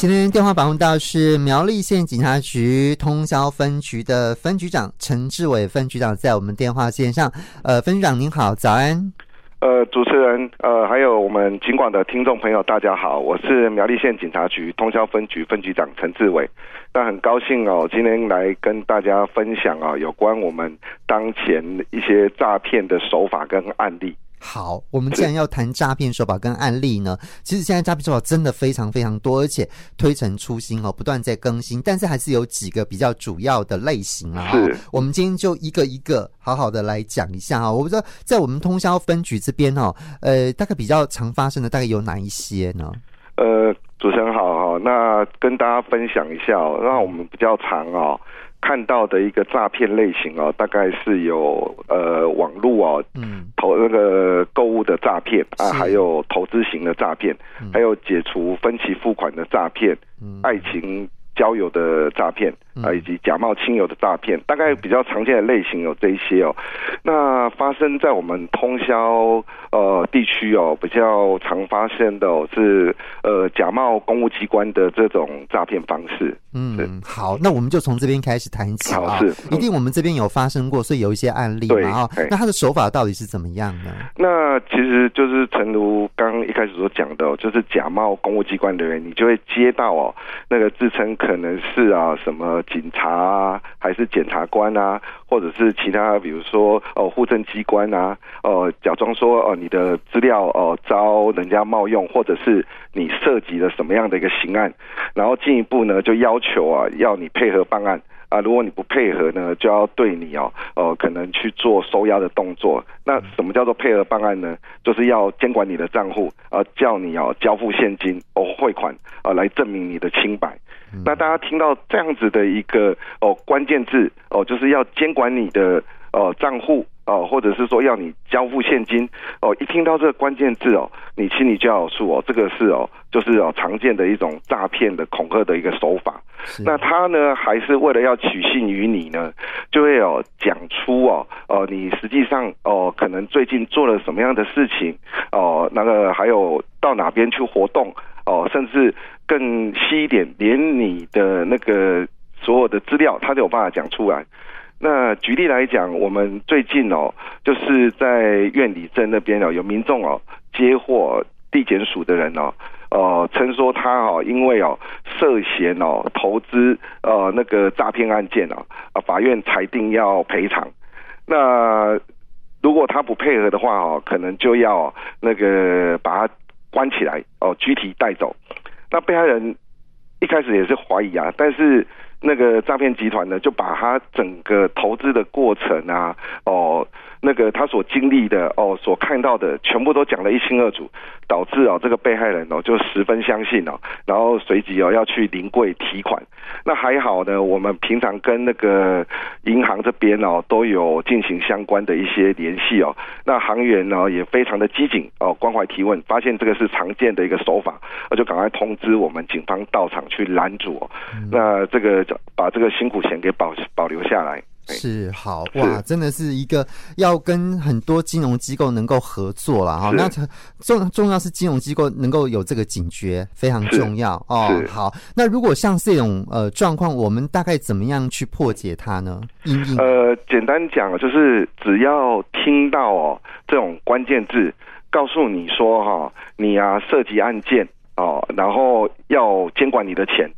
今天电话访问到是苗栗县警察局通霄分局的分局长陈志伟分局长，在我们电话线上。呃，分局长您好，早安。呃，主持人，呃，还有我们警广的听众朋友，大家好，我是苗栗县警察局通霄分局分局长陈志伟。那很高兴哦，今天来跟大家分享啊，有关我们当前一些诈骗的手法跟案例。好，我们既然要谈诈骗手法跟案例呢，其实现在诈骗手法真的非常非常多，而且推陈出新哦，不断在更新。但是还是有几个比较主要的类型啊。是，我们今天就一个一个好好的来讲一下啊。我不知道在我们通宵分局这边哦，呃，大概比较常发生的大概有哪一些呢？呃，主持人好哈，那跟大家分享一下哦，那我们比较常哦。看到的一个诈骗类型哦，大概是有呃网络哦，嗯，投那个购物的诈骗啊，还有投资型的诈骗，还有解除分期付款的诈骗，嗯，爱情交友的诈骗啊，以及假冒亲友的诈骗，大概比较常见的类型有这一些哦。那发生在我们通宵呃地区哦，比较常发生的是呃假冒公务机关的这种诈骗方式。嗯，好，那我们就从这边开始谈起啊。是，一定我们这边有发生过，所以有一些案例嘛。对，那他的手法到底是怎么样呢？那其实就是诚如刚刚一开始所讲的，就是假冒公务机关的人，你就会接到哦，那个自称可能是啊什么警察啊，还是检察官啊。或者是其他，比如说哦，户政机关啊，呃，假装说哦，你的资料哦遭人家冒用，或者是你涉及了什么样的一个刑案，然后进一步呢就要求啊，要你配合办案啊，如果你不配合呢，就要对你哦，呃，可能去做收押的动作。那什么叫做配合办案呢？就是要监管你的账户啊，叫你哦交付现金哦汇款啊，来证明你的清白。那大家听到这样子的一个哦关键字哦，就是要监管你的哦账户哦，或者是说要你交付现金哦，一听到这个关键字哦，你心里就要有数哦，这个是哦，就是哦常见的一种诈骗的恐吓的一个手法。那他呢，还是为了要取信于你呢，就会有讲出哦哦，你实际上哦可能最近做了什么样的事情哦，那个还有到哪边去活动哦，甚至。更细一点，连你的那个所有的资料，他都有办法讲出来。那举例来讲，我们最近哦，就是在苑里镇那边哦，有民众哦接获地检署的人哦，呃，称说他哦，因为哦涉嫌哦投资呃那个诈骗案件哦，啊，法院裁定要赔偿。那如果他不配合的话哦，可能就要那个把他关起来哦，拘提带走。那被害人一开始也是怀疑啊，但是那个诈骗集团呢，就把他整个投资的过程啊，哦。那个他所经历的哦，所看到的全部都讲得一清二楚，导致哦这个被害人哦就十分相信哦，然后随即哦要去临柜提款。那还好呢，我们平常跟那个银行这边哦都有进行相关的一些联系哦。那行员呢也非常的机警哦，关怀提问，发现这个是常见的一个手法，那就赶快通知我们警方到场去拦阻哦。那这个把这个辛苦钱给保保留下来。是好哇，真的是一个要跟很多金融机构能够合作了哈。那重重要是金融机构能够有这个警觉，非常重要哦。好，那如果像这种呃状况，我们大概怎么样去破解它呢？呃，简单讲就是只要听到哦这种关键字，告诉你说哈，你啊涉及案件哦，然后要监管你的钱。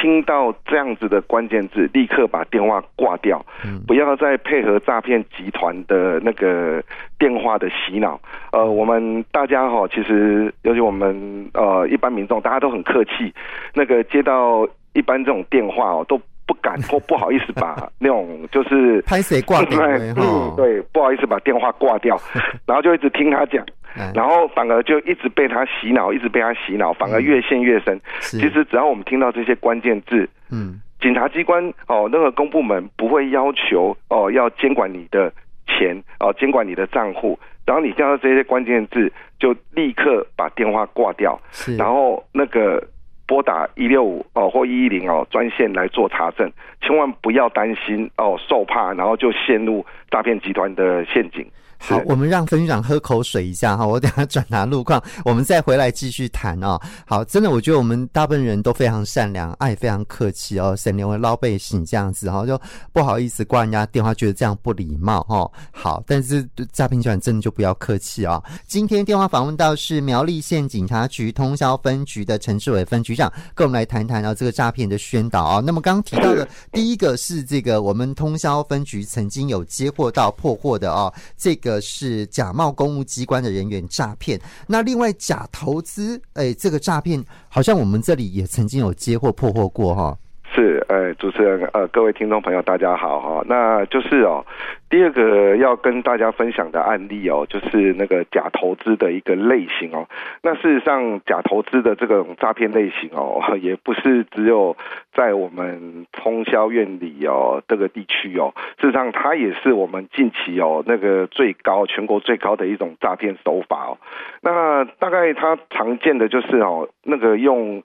听到这样子的关键字，立刻把电话挂掉，不要再配合诈骗集团的那个电话的洗脑。呃，我们大家哈，其实尤其我们呃一般民众，大家都很客气，那个接到一般这种电话哦都。不敢或不好意思把 那种就是拍谁挂掉，嗯，对，不好意思把电话挂掉，然后就一直听他讲，然后反而就一直被他洗脑，一直被他洗脑，反而越陷越深。其实只要我们听到这些关键字，嗯，警察机关哦，任何公部门不会要求哦要监管你的钱哦，监管你的账户，然后你听到这些关键字，就立刻把电话挂掉，然后那个。拨打一六五哦或一一零哦专线来做查证，千万不要担心哦受怕，然后就陷入诈骗集团的陷阱。好，我们让分局长喝口水一下哈，我等下转达路况，我们再回来继续谈哦。好，真的，我觉得我们大部分人都非常善良，爱非常客气哦，省略为捞背心这样子哈，就不好意思挂人家电话，觉得这样不礼貌哈。好，但是诈骗集团真的就不要客气啊。今天电话访问到是苗栗县警察局通宵分局的陈志伟分局长，跟我们来谈谈啊这个诈骗的宣导啊。那么刚刚提到的 第一个是这个我们通宵分局曾经有接获到破获的哦，这个个是假冒公务机关的人员诈骗。那另外假投资，哎，这个诈骗好像我们这里也曾经有接获破获过哈。是，呃，主持人，呃，各位听众朋友，大家好哈。那就是哦，第二个要跟大家分享的案例哦，就是那个假投资的一个类型哦。那事实上，假投资的这种诈骗类型哦，也不是只有在我们通霄院里哦这个地区哦，事实上，它也是我们近期哦那个最高全国最高的一种诈骗手法哦。那大概它常见的就是哦，那个用。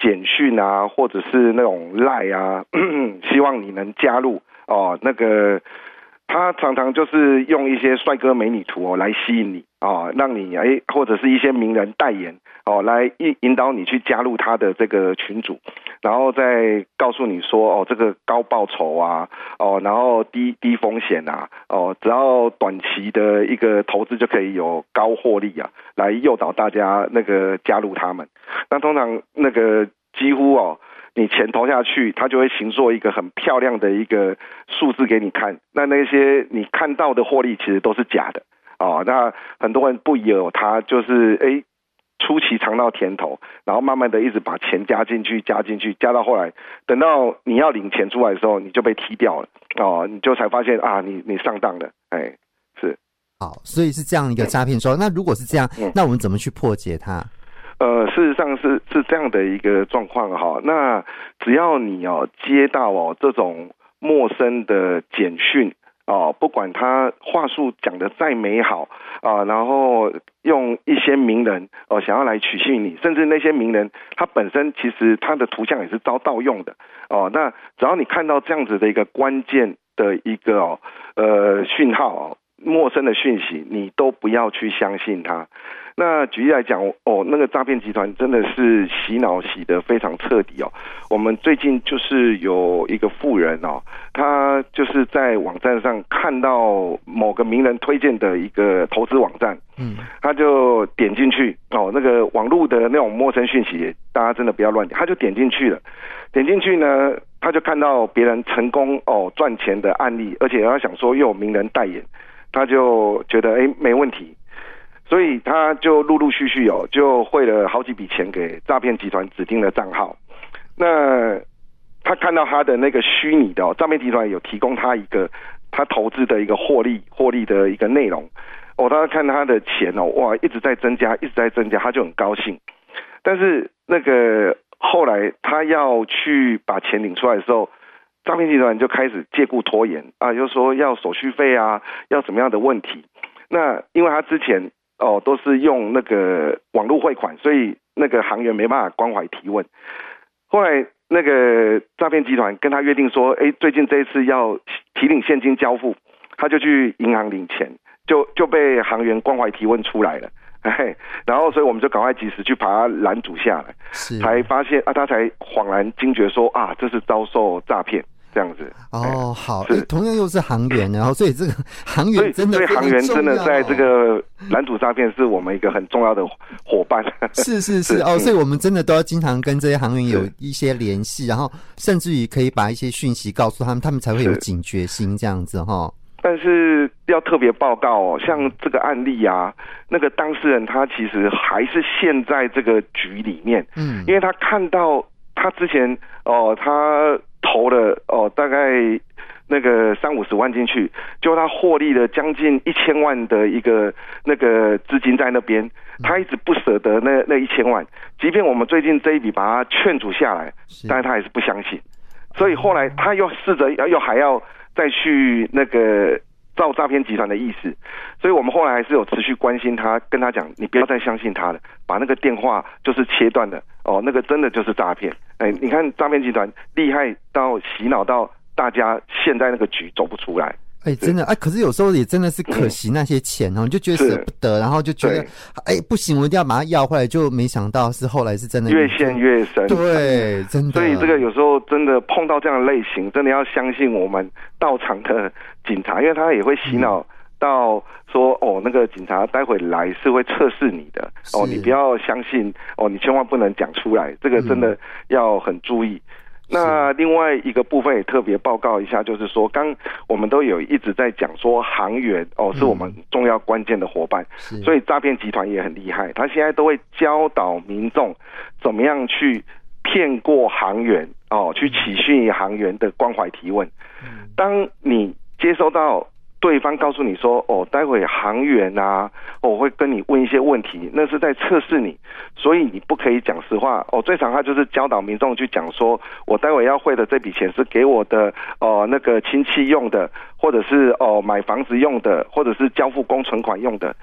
简讯啊，或者是那种赖啊，希望你能加入哦。那个他常常就是用一些帅哥美女图哦来吸引你哦，让你哎，或者是一些名人代言哦，来引引导你去加入他的这个群组，然后再告诉你说哦，这个高报酬啊，哦，然后低低风险啊，哦，只要短期的一个投资就可以有高获利啊，来诱导大家那个加入他们。那通常那个几乎哦，你钱投下去，它就会形作一个很漂亮的一个数字给你看。那那些你看到的获利其实都是假的哦。那很多人不疑有他，就是哎初期尝到甜头，然后慢慢的一直把钱加进去，加进去，加到后来，等到你要领钱出来的时候，你就被踢掉了哦，你就才发现啊，你你上当了，哎，是。好，所以是这样一个诈骗说，嗯、那如果是这样，嗯、那我们怎么去破解它？呃，事实上是是这样的一个状况哈。那只要你哦接到哦这种陌生的简讯哦，不管他话术讲得再美好啊，然后用一些名人哦想要来取信你，甚至那些名人他本身其实他的图像也是遭盗用的哦。那只要你看到这样子的一个关键的一个哦呃讯号，陌生的讯息，你都不要去相信他。那举例来讲，哦，那个诈骗集团真的是洗脑洗得非常彻底哦。我们最近就是有一个富人哦，他就是在网站上看到某个名人推荐的一个投资网站，嗯，他就点进去哦，那个网络的那种陌生讯息，大家真的不要乱点，他就点进去了。点进去呢，他就看到别人成功哦赚钱的案例，而且他想说又有名人代言，他就觉得哎没问题。所以他就陆陆续续有，就汇了好几笔钱给诈骗集团指定的账号。那他看到他的那个虚拟的诈骗集团有提供他一个他投资的一个获利获利的一个内容。哦，他看他的钱哦，哇，一直在增加，一直在增加，他就很高兴。但是那个后来他要去把钱领出来的时候，诈骗集团就开始借故拖延啊，又说要手续费啊，要什么样的问题。那因为他之前。哦，都是用那个网络汇款，所以那个行员没办法关怀提问。后来那个诈骗集团跟他约定说，哎，最近这一次要提领现金交付，他就去银行领钱，就就被行员关怀提问出来了。哎，然后所以我们就赶快及时去把他拦阻下来，才发现啊，他才恍然惊觉说啊，这是遭受诈骗。这样子。哦，好，是。同样又是航员，然后所以这个 航员真的所以行员真的在这个拦阻诈骗是我们一个很重要的伙伴。是是是哦，所以我们真的都要经常跟这些航员有一些联系，然后甚至于可以把一些讯息告诉他们，他们才会有警觉心这样子哈。但是要特别报告哦，像这个案例啊，那个当事人他其实还是陷在这个局里面，嗯，因为他看到他之前哦，他。投了哦，大概那个三五十万进去，就他获利了将近一千万的一个那个资金在那边，他一直不舍得那那一千万，即便我们最近这一笔把他劝阻下来，但是他还是不相信，所以后来他又试着要又还要再去那个造诈骗集团的意思，所以我们后来还是有持续关心他，跟他讲，你不要再相信他了，把那个电话就是切断的哦，那个真的就是诈骗。哎，你看诈骗集团厉害到洗脑到大家，现在那个局走不出来。哎、欸，真的哎、啊，可是有时候也真的是可惜那些钱哦，你、嗯、就觉得舍不得，然后就觉得哎、欸，不行，我一定要把它要回来，就没想到是后来是真的越陷越深。对，真的。所以这个有时候真的碰到这样的类型，真的要相信我们到场的警察，因为他也会洗脑到说、嗯、哦，那个警察待会来是会测试你的哦，你不要相信哦，你千万不能讲出来，这个真的要很注意。嗯那另外一个部分也特别报告一下，就是说，刚我们都有一直在讲说，航员哦是我们重要关键的伙伴，所以诈骗集团也很厉害，他现在都会教导民众怎么样去骗过航员哦，去起讯航员的关怀提问。当你接收到。对方告诉你说：“哦，待会行员啊，我会跟你问一些问题，那是在测试你，所以你不可以讲实话。哦，最常他就是教导民众去讲说，我待会要汇的这笔钱是给我的哦那个亲戚用的，或者是哦买房子用的，或者是交付工存款用的。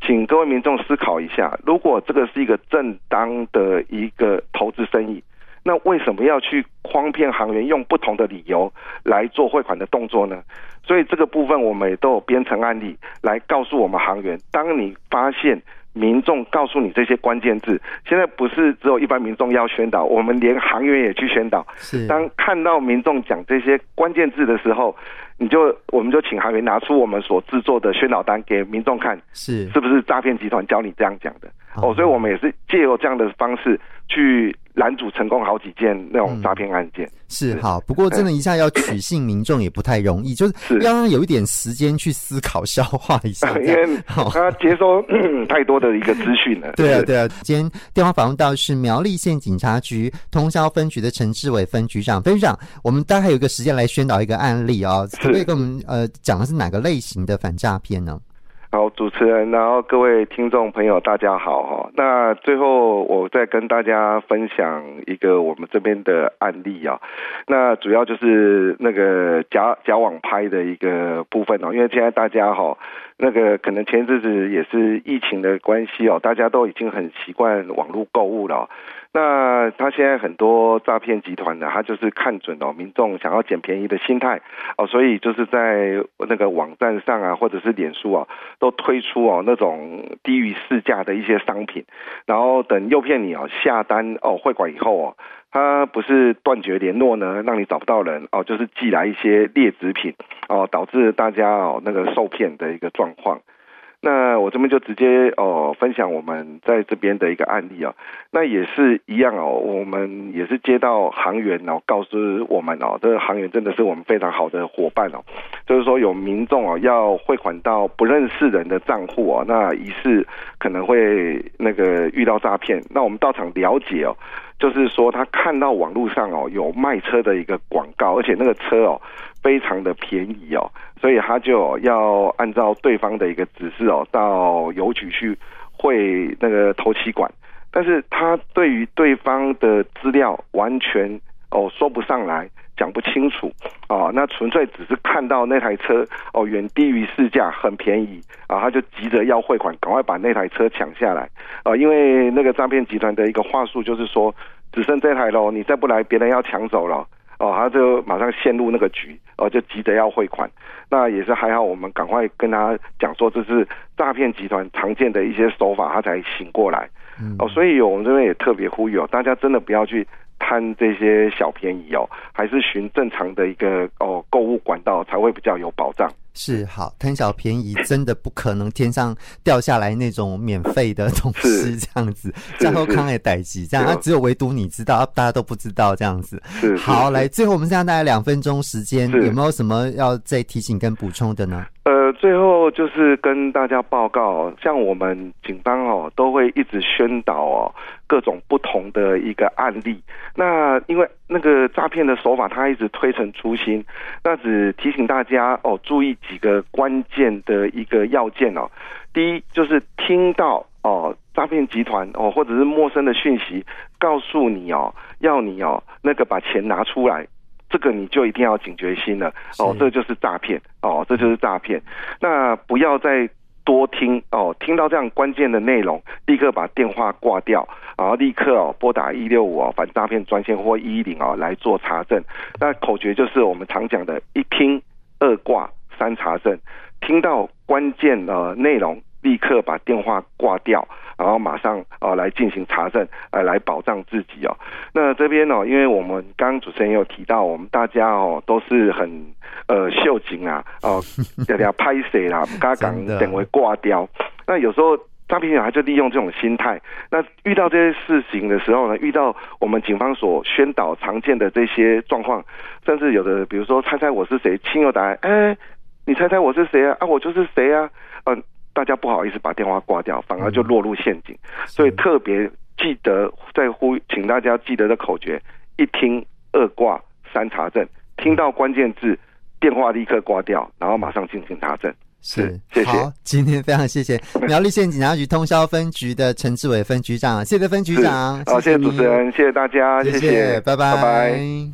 请各位民众思考一下，如果这个是一个正当的一个投资生意。”那为什么要去诓骗行员用不同的理由来做汇款的动作呢？所以这个部分我们也都有编成案例来告诉我们行员，当你发现民众告诉你这些关键字，现在不是只有一般民众要宣导，我们连行员也去宣导。是，当看到民众讲这些关键字的时候，你就我们就请行员拿出我们所制作的宣导单给民众看，是是不是诈骗集团教你这样讲的？哦，所以我们也是借由这样的方式去。拦阻成功好几件那种诈骗案件。嗯、是，是好，不过真的，一下要取信民众也不太容易，就是要让他有一点时间去思考、消化一下，因为他接收 太多的一个资讯了。对啊，对啊。今天电话访问到是苗栗县警察局通宵分局的陈志伟分局长，分局长，我们大概有一个时间来宣导一个案例啊、哦，可不可以跟我们呃讲的是哪个类型的反诈骗呢？好，主持人，然后各位听众朋友，大家好哈。那最后我再跟大家分享一个我们这边的案例啊。那主要就是那个假假网拍的一个部分哦，因为现在大家哈，那个可能前阵子也是疫情的关系哦，大家都已经很习惯网络购物了。那他现在很多诈骗集团呢，他就是看准了民众想要捡便宜的心态哦，所以就是在那个网站上啊，或者是脸书啊，都推推出哦那种低于市价的一些商品，然后等诱骗你哦下单哦汇款以后哦，他不是断绝联络呢，让你找不到人哦，就是寄来一些劣质品哦，导致大家哦那个受骗的一个状况。那我这边就直接哦分享我们在这边的一个案例哦，那也是一样哦，我们也是接到行员哦告诉我们哦，这个行员真的是我们非常好的伙伴哦，就是说有民众哦要汇款到不认识人的账户哦，那疑似可能会那个遇到诈骗，那我们到场了解哦，就是说他看到网络上哦有卖车的一个广告，而且那个车哦非常的便宜哦。所以他就要按照对方的一个指示哦，到邮局去汇那个头期款，但是他对于对方的资料完全哦说不上来，讲不清楚啊，那纯粹只是看到那台车哦远低于市价，很便宜啊，他就急着要汇款，赶快把那台车抢下来啊，因为那个诈骗集团的一个话术就是说，只剩这台喽，你再不来，别人要抢走了。哦，他就马上陷入那个局，哦，就急着要汇款。那也是还好，我们赶快跟他讲说，这是诈骗集团常见的一些手法，他才醒过来。哦，所以我们这边也特别呼吁哦，大家真的不要去贪这些小便宜哦，还是寻正常的一个哦购物管道才会比较有保障。是好，贪小便宜真的不可能天上掉下来那种免费的东西，这样子，然后康也逮鸡，这样，那只有唯独你知道，大家都不知道这样子。是，好，来，最后我们剩下大概两分钟时间，有没有什么要再提醒跟补充的呢？呃，最后就是跟大家报告，像我们警方哦，都会一直宣导哦，各种不同的一个案例。那因为那个诈骗的手法，它一直推陈出新，那只提醒大家哦，注意几个关键的一个要件哦。第一，就是听到哦诈骗集团哦或者是陌生的讯息，告诉你哦，要你哦那个把钱拿出来。这个你就一定要警觉心了哦，这就是诈骗哦，这就是诈骗。那不要再多听哦，听到这样关键的内容，立刻把电话挂掉，然后立刻哦拨打一六五哦反诈骗专线或一一零哦来做查证。那口诀就是我们常讲的一听二挂三查证，听到关键的内容，立刻把电话挂掉，然后马上啊来进行查证，呃，来保障自己哦。那这边呢，因为我们刚刚主持人有提到，我们大家哦都是很呃秀警啊，哦 要要拍谁啦，刚刚等为挂掉。那有时候诈骗人就利用这种心态，那遇到这些事情的时候呢，遇到我们警方所宣导常见的这些状况，甚至有的比如说猜猜我是谁，亲友答案，哎，你猜猜我是谁啊？啊，我就是谁啊？嗯、呃。大家不好意思把电话挂掉，反而就落入陷阱，嗯、所以特别记得在呼，请大家记得的口诀：一听二挂三查证，听到关键字，电话立刻挂掉，然后马上进行查证。是，谢谢。好，今天非常谢谢 苗栗县警察局通霄分局的陈志伟分局长，谢谢分局长，好，谢谢主持人，谢谢大家，谢谢，谢谢拜拜。拜拜。